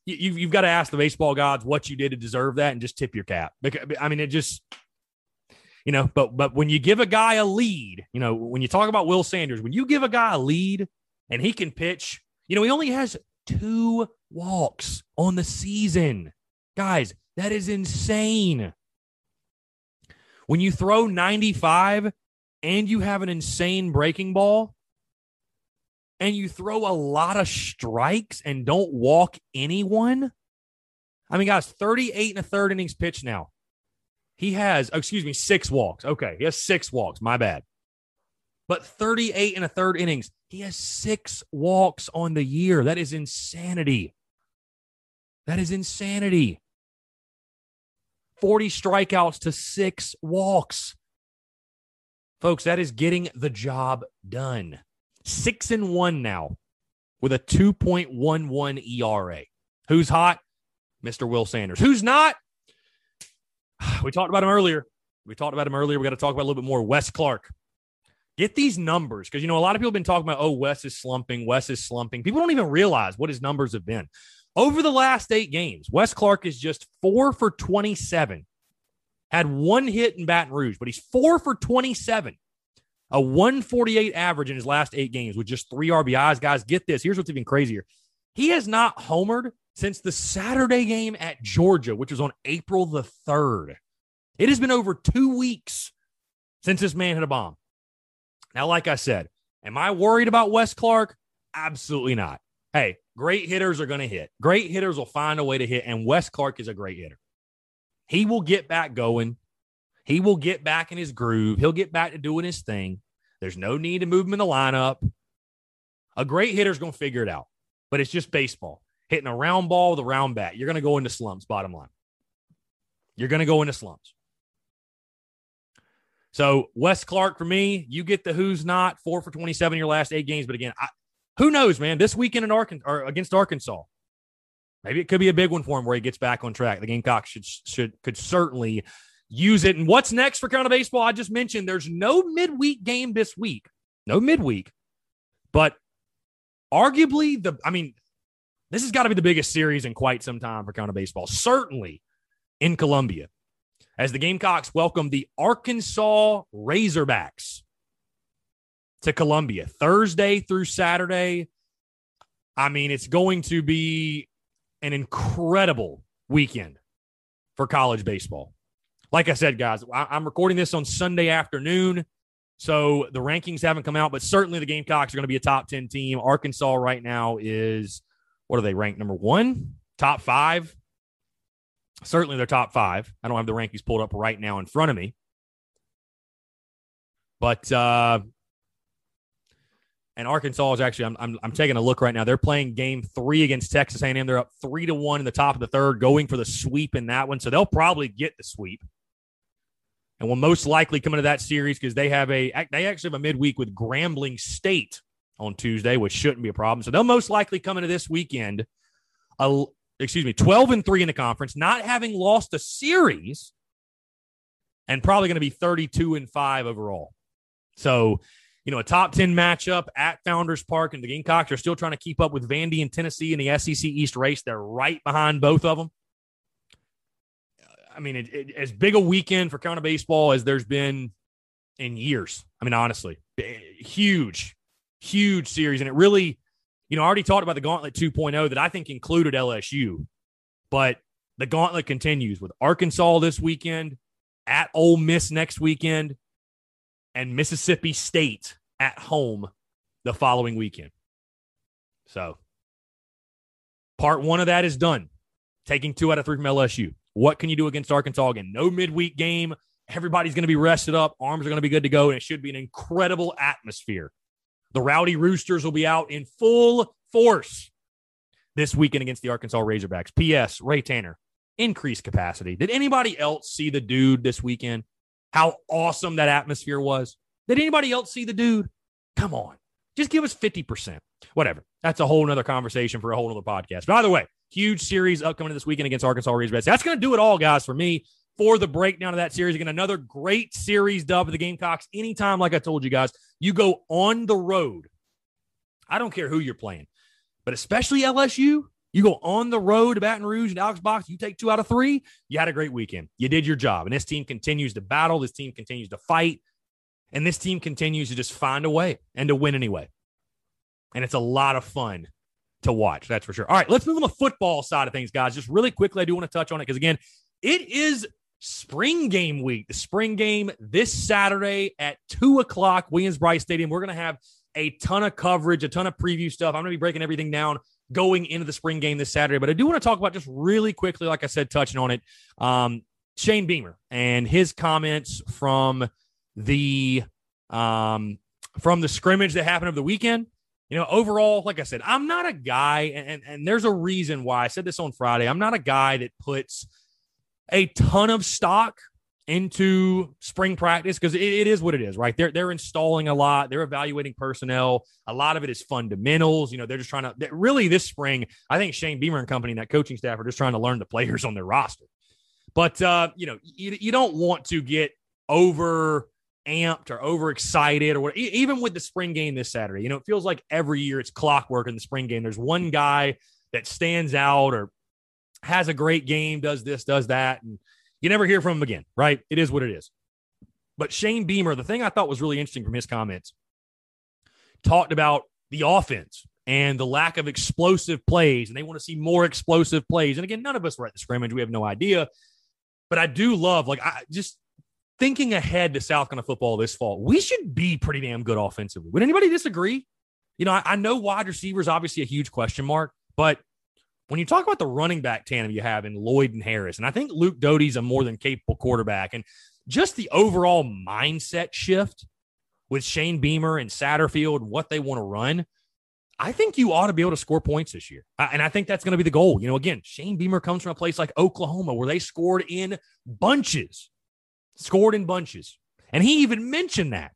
you, you've got to ask the baseball gods what you did to deserve that and just tip your cap. Because, I mean, it just, you know, but but when you give a guy a lead, you know, when you talk about Will Sanders, when you give a guy a lead and he can pitch, you know, he only has two walks on the season. Guys, that is insane. When you throw 95 and you have an insane breaking ball, and you throw a lot of strikes and don't walk anyone. I mean, guys, 38 and a third innings pitch now. He has, oh, excuse me, six walks. Okay. He has six walks. My bad. But 38 and a third innings. He has six walks on the year. That is insanity. That is insanity. 40 strikeouts to six walks. Folks, that is getting the job done. Six and one now with a 2.11 ERA. Who's hot? Mr. Will Sanders. Who's not? We talked about him earlier. We talked about him earlier. We got to talk about a little bit more. Wes Clark. Get these numbers because, you know, a lot of people have been talking about, oh, Wes is slumping. Wes is slumping. People don't even realize what his numbers have been. Over the last eight games, Wes Clark is just four for 27. Had one hit in Baton Rouge, but he's four for 27. A 148 average in his last eight games with just three RBIs. Guys, get this. Here's what's even crazier. He has not homered since the Saturday game at Georgia, which was on April the 3rd. It has been over two weeks since this man hit a bomb. Now, like I said, am I worried about Wes Clark? Absolutely not. Hey, great hitters are going to hit. Great hitters will find a way to hit, and Wes Clark is a great hitter. He will get back going. He will get back in his groove. He'll get back to doing his thing. There's no need to move him in the lineup. A great hitter's going to figure it out, but it's just baseball. Hitting a round ball with a round bat. You're going to go into slumps, bottom line. You're going to go into slumps. So Wes Clark for me, you get the who's not four for 27 in your last eight games. But again, I, who knows, man? This weekend in Arkansas or against Arkansas, maybe it could be a big one for him where he gets back on track. The Gamecocks should should could certainly use it. And what's next for County Baseball? I just mentioned there's no midweek game this week, no midweek, but arguably the. I mean, this has got to be the biggest series in quite some time for County Baseball. Certainly in Columbia as the Gamecocks welcome the Arkansas Razorbacks to Columbia Thursday through Saturday. I mean, it's going to be an incredible weekend for college baseball. Like I said, guys, I'm recording this on Sunday afternoon. So the rankings haven't come out, but certainly the Gamecocks are going to be a top 10 team. Arkansas right now is, what are they ranked? Number one, top five certainly they're top five. I don't have the rankings pulled up right now in front of me. But uh and Arkansas is actually I'm, I'm, I'm taking a look right now. They're playing game three against Texas A&M. They're up three to one in the top of the third, going for the sweep in that one. So they'll probably get the sweep, and will most likely come into that series because they have a they actually have a midweek with Grambling State on Tuesday, which shouldn't be a problem. So they'll most likely come into this weekend excuse me, 12 and 3 in the conference, not having lost a series, and probably going to be 32 and 5 overall. So, you know, a top 10 matchup at Founders Park, and the Gamecocks are still trying to keep up with Vandy and Tennessee in the SEC East race. They're right behind both of them. I mean, it, it, as big a weekend for county baseball as there's been in years. I mean, honestly, huge, huge series. And it really, you know, I already talked about the Gauntlet 2.0 that I think included LSU, but the Gauntlet continues with Arkansas this weekend, at Ole Miss next weekend, and Mississippi State at home the following weekend. So, part one of that is done. Taking two out of three from LSU. What can you do against Arkansas again? No midweek game. Everybody's going to be rested up. Arms are going to be good to go. And it should be an incredible atmosphere the Rowdy Roosters will be out in full force this weekend against the Arkansas Razorbacks. P.S. Ray Tanner, increased capacity. Did anybody else see the dude this weekend? How awesome that atmosphere was. Did anybody else see the dude? Come on. Just give us 50%. Whatever. That's a whole nother conversation for a whole nother podcast. But either way, huge series upcoming this weekend against Arkansas Razorbacks. That's going to do it all, guys, for me for the breakdown of that series. Again, another great series dub of the Gamecocks. Anytime, like I told you guys, you go on the road. I don't care who you're playing, but especially LSU, you go on the road to Baton Rouge and Alex Box, you take two out of three, you had a great weekend. You did your job. And this team continues to battle. This team continues to fight. And this team continues to just find a way and to win anyway. And it's a lot of fun to watch. That's for sure. All right, let's move on the football side of things, guys. Just really quickly, I do want to touch on it because, again, it is spring game week. The spring game this Saturday at two o'clock, Williams-Brice Stadium. We're going to have a ton of coverage, a ton of preview stuff. I'm going to be breaking everything down going into the spring game this Saturday. But I do want to talk about just really quickly, like I said, touching on it, um, Shane Beamer and his comments from the um, from the scrimmage that happened over the weekend. You know, overall, like I said, I'm not a guy, and, and there's a reason why I said this on Friday. I'm not a guy that puts – a ton of stock into spring practice because it, it is what it is, right? They're they're installing a lot, they're evaluating personnel. A lot of it is fundamentals. You know, they're just trying to really this spring. I think Shane Beamer and company and that coaching staff are just trying to learn the players on their roster. But uh, you know, you, you don't want to get over amped or overexcited or what, even with the spring game this Saturday. You know, it feels like every year it's clockwork in the spring game. There's one guy that stands out or has a great game, does this, does that, and you never hear from him again, right? It is what it is. But Shane Beamer, the thing I thought was really interesting from his comments, talked about the offense and the lack of explosive plays, and they want to see more explosive plays. And again, none of us were at the scrimmage; we have no idea. But I do love, like, I just thinking ahead to South Carolina football this fall. We should be pretty damn good offensively. Would anybody disagree? You know, I, I know wide receivers obviously a huge question mark, but when you talk about the running back tandem you have in Lloyd and Harris, and I think Luke Doty's a more than capable quarterback, and just the overall mindset shift with Shane Beamer and Satterfield and what they want to run, I think you ought to be able to score points this year. And I think that's going to be the goal. You know, again, Shane Beamer comes from a place like Oklahoma where they scored in bunches, scored in bunches. And he even mentioned that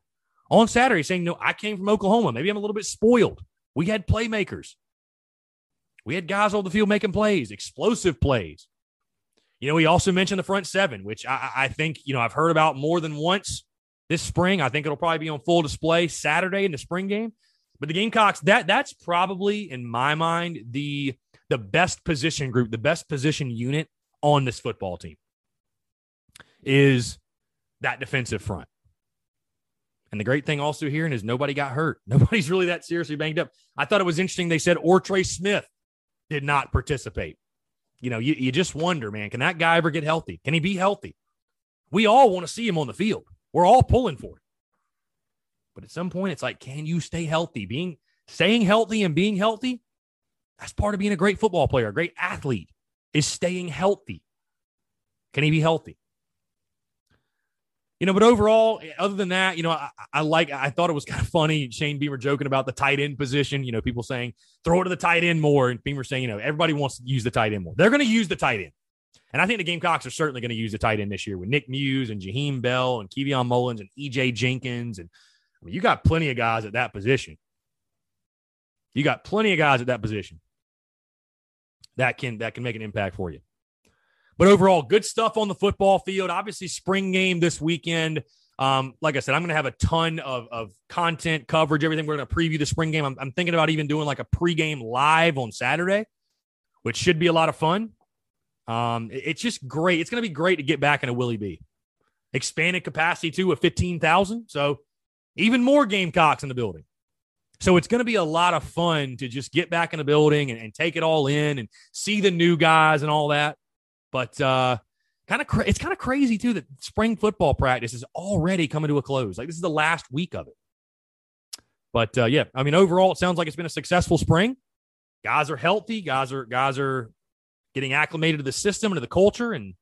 on Saturday, saying, No, I came from Oklahoma. Maybe I'm a little bit spoiled. We had playmakers. We had guys on the field making plays, explosive plays. You know, he also mentioned the front seven, which I, I think, you know, I've heard about more than once this spring. I think it'll probably be on full display Saturday in the spring game. But the Gamecocks, that that's probably in my mind the the best position group, the best position unit on this football team is that defensive front. And the great thing also here is nobody got hurt. Nobody's really that seriously banged up. I thought it was interesting. They said Ortre Smith did not participate. You know, you, you just wonder, man, can that guy ever get healthy? Can he be healthy? We all want to see him on the field. We're all pulling for it. But at some point, it's like, can you stay healthy? Being staying healthy and being healthy, that's part of being a great football player, a great athlete, is staying healthy. Can he be healthy? You know, but overall, other than that, you know, I, I, like, I thought it was kind of funny. Shane Beamer joking about the tight end position. You know, people saying throw it to the tight end more, and Beamer saying, you know, everybody wants to use the tight end more. They're going to use the tight end, and I think the Gamecocks are certainly going to use the tight end this year with Nick Muse and Jaheim Bell and Keveon Mullins and EJ Jenkins, and I mean, you got plenty of guys at that position. You got plenty of guys at that position that can that can make an impact for you. But overall, good stuff on the football field. Obviously, spring game this weekend. Um, like I said, I'm going to have a ton of, of content coverage, everything. We're going to preview the spring game. I'm, I'm, thinking about even doing like a pregame live on Saturday, which should be a lot of fun. Um, it, it's just great. It's going to be great to get back into Willie B. Expanded capacity too of 15,000. So even more Gamecocks in the building. So it's going to be a lot of fun to just get back in the building and, and take it all in and see the new guys and all that. But uh, kind of cra- it's kind of crazy too that spring football practice is already coming to a close. Like this is the last week of it. But uh, yeah, I mean overall, it sounds like it's been a successful spring. Guys are healthy. Guys are guys are getting acclimated to the system and to the culture, and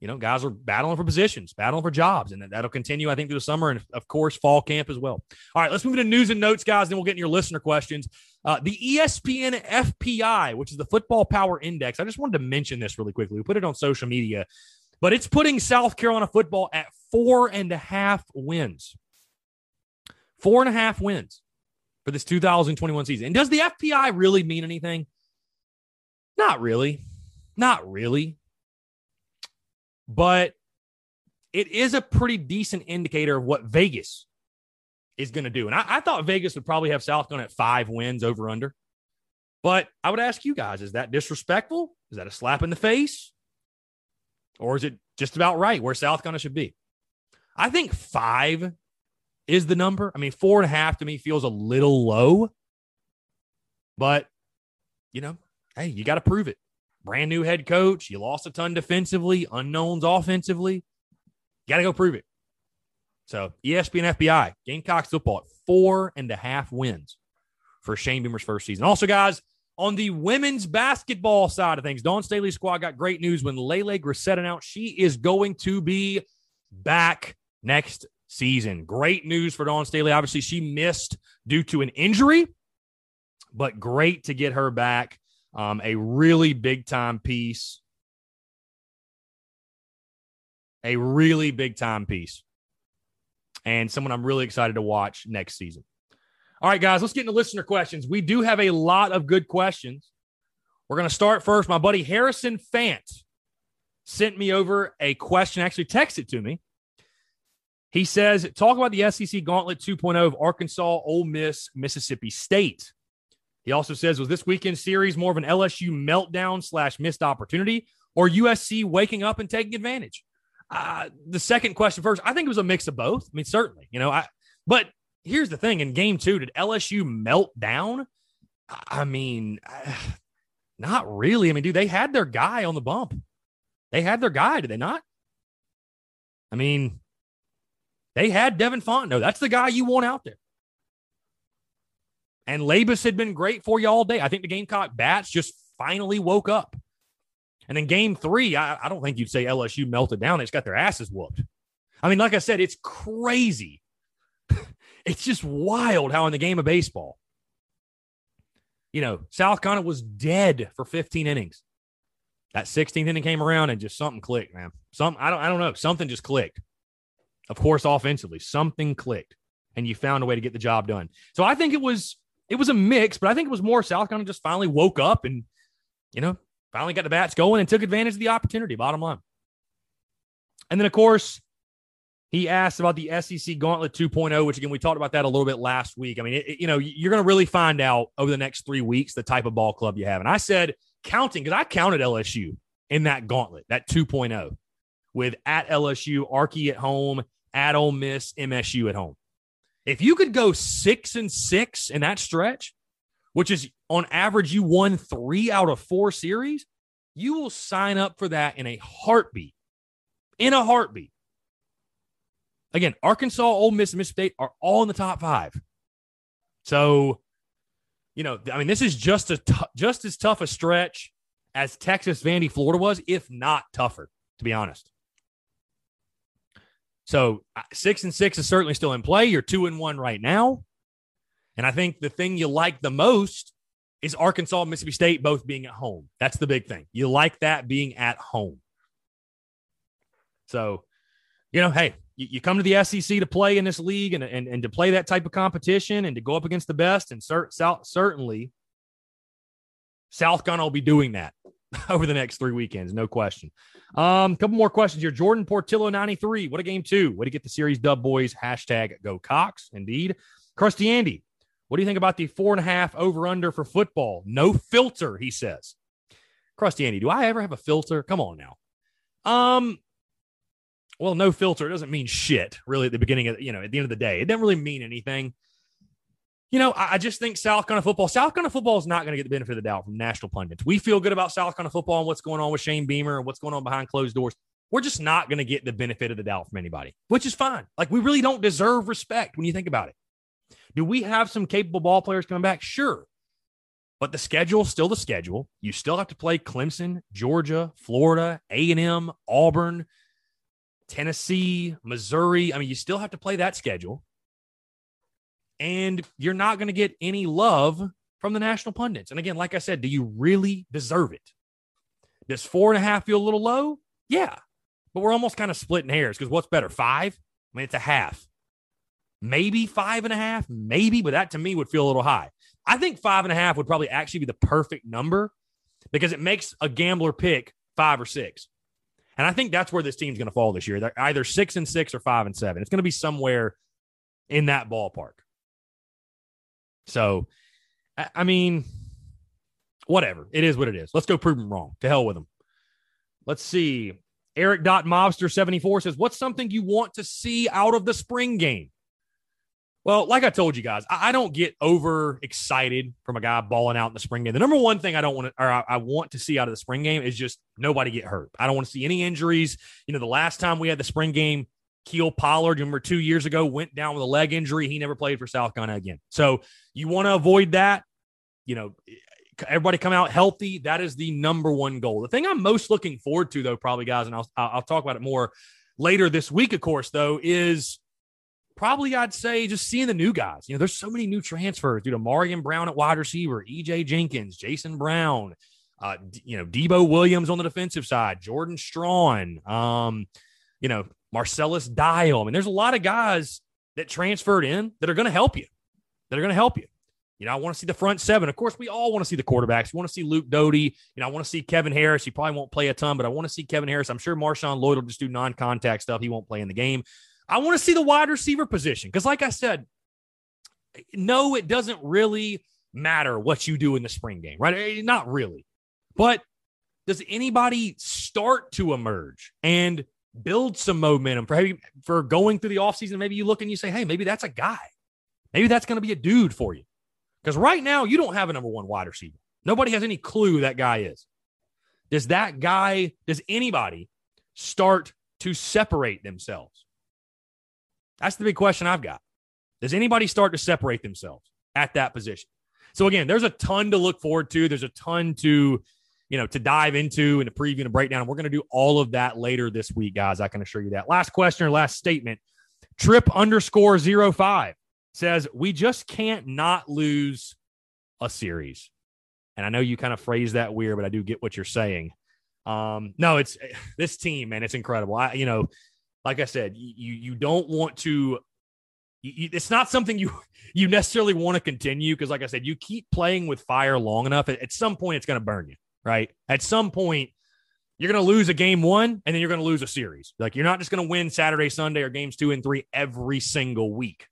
you know, guys are battling for positions, battling for jobs, and that'll continue, I think, through the summer and, of course, fall camp as well. All right, let's move into news and notes, guys. Then we'll get in your listener questions. Uh, the ESPN FPI, which is the Football Power Index. I just wanted to mention this really quickly. We put it on social media, but it's putting South Carolina football at four and a half wins. Four and a half wins for this 2021 season. And does the FPI really mean anything? Not really. Not really but it is a pretty decent indicator of what Vegas is going to do. And I, I, thought Vegas would probably have South going at five wins over under. But I would ask you guys, is that disrespectful? Is that a slap in the face? Or is it just about right where South Carolina should be? I think five is the number. I mean, four and a half to me feels a little low. But, you know, hey, you got to prove it brand new head coach. You lost a ton defensively, unknowns offensively. Got to go prove it. So ESPN FPI, Gamecocks football at four and a half wins for Shane Beamer's first season. Also, guys, on the women's basketball side of things, Dawn Staley's squad got great news when Lele Grissett announced she is going to be back next season. Great news for Dawn Staley. Obviously, she missed due to an injury, but great to get her back. Um, a really big time piece a really big time piece and someone I'm really excited to watch next season. All right, guys, let's get into listener questions. We do have a lot of good questions. We're going to start first. My buddy Harrison Fant sent me over a question, actually texted to me. He says, talk about the SEC Gauntlet 2.0 of Arkansas, Ole Miss, Mississippi State. He also says, was this weekend series more of an LSU meltdown slash missed opportunity or USC waking up and taking advantage? Uh, the second question first, I think it was a mix of both. I mean, certainly, you know, I, but here's the thing in game two, did LSU melt down? I mean, not really. I mean, dude, they had their guy on the bump. They had their guy, did they not? I mean, they had Devin Fontenot. That's the guy you want out there. And Labas had been great for you all day. I think the Gamecock Bats just finally woke up. And in game three, I, I don't think you'd say LSU melted down. They just got their asses whooped. I mean, like I said, it's crazy. it's just wild how in the game of baseball, you know, South Carolina was dead for 15 innings. That 16th inning came around and just something clicked, man. Some I don't I don't know. Something just clicked. Of course, offensively, something clicked, and you found a way to get the job done. So I think it was it was a mix, but I think it was more South Carolina just finally woke up and you know finally got the bats going and took advantage of the opportunity. Bottom line. And then of course he asked about the SEC Gauntlet 2.0, which again we talked about that a little bit last week. I mean, it, you know, you're going to really find out over the next three weeks the type of ball club you have. And I said counting because I counted LSU in that gauntlet, that 2.0, with at LSU, Arky at home, at Ole Miss, MSU at home. If you could go six and six in that stretch, which is on average you won three out of four series, you will sign up for that in a heartbeat. In a heartbeat. Again, Arkansas, Ole Miss, Mississippi State are all in the top five. So, you know, I mean, this is just a t- just as tough a stretch as Texas, Vandy, Florida was, if not tougher, to be honest. So uh, six and six is certainly still in play. You're two and one right now. And I think the thing you like the most is Arkansas, Mississippi State both being at home. That's the big thing. You like that being at home. So, you know, hey, you, you come to the SEC to play in this league and, and, and to play that type of competition and to go up against the best. And cert, certainly, South Gun will be doing that over the next three weekends, no question. Um, a couple more questions here. Jordan Portillo 93. What a game two. Way to get the series dub boys. Hashtag go Cox. Indeed. Krusty Andy. What do you think about the four and a half over under for football? No filter, he says. Krusty Andy, do I ever have a filter? Come on now. Um, well, no filter It doesn't mean shit, really, at the beginning of, you know, at the end of the day. It doesn't really mean anything. You know, I, just think South Carolina football, South Carolina football is not going to get the benefit of the doubt from national pundits. We feel good about South Carolina football and what's going on with Shane Beamer and what's going on behind closed doors. We're just not going to get the benefit of the doubt from anybody, which is fine. Like, we really don't deserve respect when you think about it. Do we have some capable ball players coming back? Sure. But the schedule is still the schedule. You still have to play Clemson, Georgia, Florida, A&M, Auburn, Tennessee, Missouri. I mean, you still have to play that schedule. And you're not going to get any love from the national pundits. And again, like I said, do you really deserve it? Does four and a half feel a little low? Yeah. But we're almost kind of splitting hairs because what's better? Five? I mean, it's a half. Maybe five and a half, maybe, but that to me would feel a little high. I think five and a half would probably actually be the perfect number because it makes a gambler pick five or six. And I think that's where this team's going to fall this year. They're either six and six or five and seven. It's going to be somewhere in that ballpark. So, I mean, whatever. It is what it is. Let's go prove them wrong. To hell with them. Let's see. Eric Dot Mobster 74 says, What's something you want to see out of the spring game? Well, like I told you guys, I, don't get over excited from a guy balling out in the spring game. The number one thing I don't want to, or I want to see out of the spring game is just nobody get hurt. I don't want to see any injuries. You know, the last time we had the spring game, Kiel Pollard, remember two years ago, went down with a leg injury. He never played for South Carolina again. So you want to avoid that. You know, everybody come out healthy. That is the number one goal. The thing I'm most looking forward to, though, probably guys, and I'll I'll talk about it more later this week, of course, though, is probably I'd say just seeing the new guys. You know, there's so many new transfers. Dude, Ahmarean Brown at wide receiver, EJ Jenkins, Jason Brown, uh, you know, Debo Williams on the defensive side, Jordan Strachan. um, you know, Marcellus Dial. I mean, there's a lot of guys that transferred in that are going to help you, that are going to help you. You know, I want to see the front seven. Of course, we all want to see the quarterbacks. We want to see Luke Doty. You know, I want to see Kevin Harris. He probably won't play a ton, but I want to see Kevin Harris. I'm sure Marshawn Lloyd will just do non contact stuff. He won't play in the game. I want to see the wide receiver position because, like I said, no, it doesn't really matter what you do in the spring game, right? Eh, not really. But does anybody start to emerge and build some momentum for, for going through the offseason? Maybe you look and you say, hey, maybe that's a guy. Maybe that's going to be a dude for you. Because right now, you don't have a number one wide receiver. Nobody has any clue that guy is. Does that guy, does anybody start to separate themselves? That's the big question I've got. Does anybody start to separate themselves at that position? So again, there's a ton to look forward to. There's a ton to, you know, to dive into and to preview and break down. We're going to do all of that later this week, guys. I can assure you that. Last question or last statement. Trip underscore zero five says we just can't not lose a series. And I know you kind of phrase that weird, but I do get what you're saying. Um, no, it's this team, man. It's incredible. I, you know, like I said, you you don't want to it's not something you you necessarily want to continue because like i said you keep playing with fire long enough at some point it's going to burn you right at some point you're going to lose a game one and then you're going to lose a series like you're not just going to win saturday sunday or games two and three every single week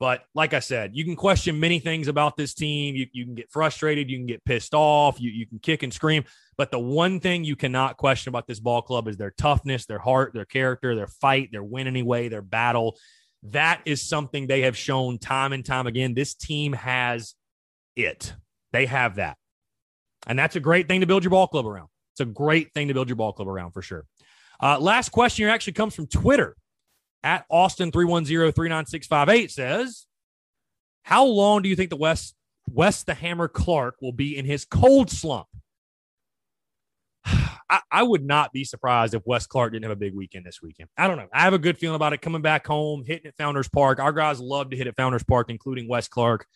but like I said, you can question many things about this team. You, you can get frustrated. You can get pissed off. You, you can kick and scream. But the one thing you cannot question about this ball club is their toughness, their heart, their character, their fight, their win anyway, their battle. That is something they have shown time and time again. This team has it. They have that. And that's a great thing to build your ball club around. It's a great thing to build your ball club around for sure. Uh, last question here actually comes from Twitter at Austin 310-39658 says, How long do you think the West West the Hammer Clark will be in his cold slump? I, I, would not be surprised if Wes Clark didn't have a big weekend this weekend. I don't know. I have a good feeling about it coming back home, hitting at Founders Park. Our guys love to hit at Founders Park, including Wes Clark.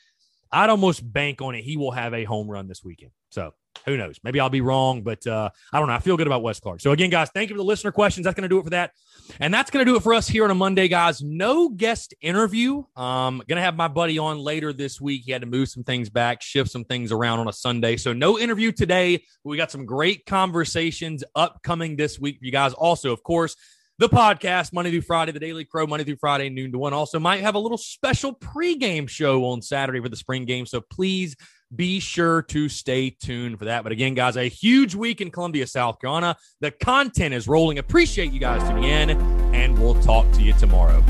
I'd almost bank on it. He will have a home run this weekend. So who knows? Maybe I'll be wrong, but uh, I don't know. I feel good about Wes Clark. So again, guys, thank you for the listener questions. That's going to do it for that, and that's going to do it for us here on a Monday, guys. No guest interview. Um, going to have my buddy on later this week. He had to move some things back, shift some things around on a Sunday, so no interview today. we got some great conversations upcoming this week you guys. Also, of course the podcast Monday through Friday, the Daily Crow Monday through Friday, noon to one. Also, might have a little special pregame show on Saturday for the spring game. So please be sure to stay tuned for that. But again, guys, a huge week in Columbia, South Carolina. The content is rolling. Appreciate you guys tuning in, and we'll talk to you tomorrow.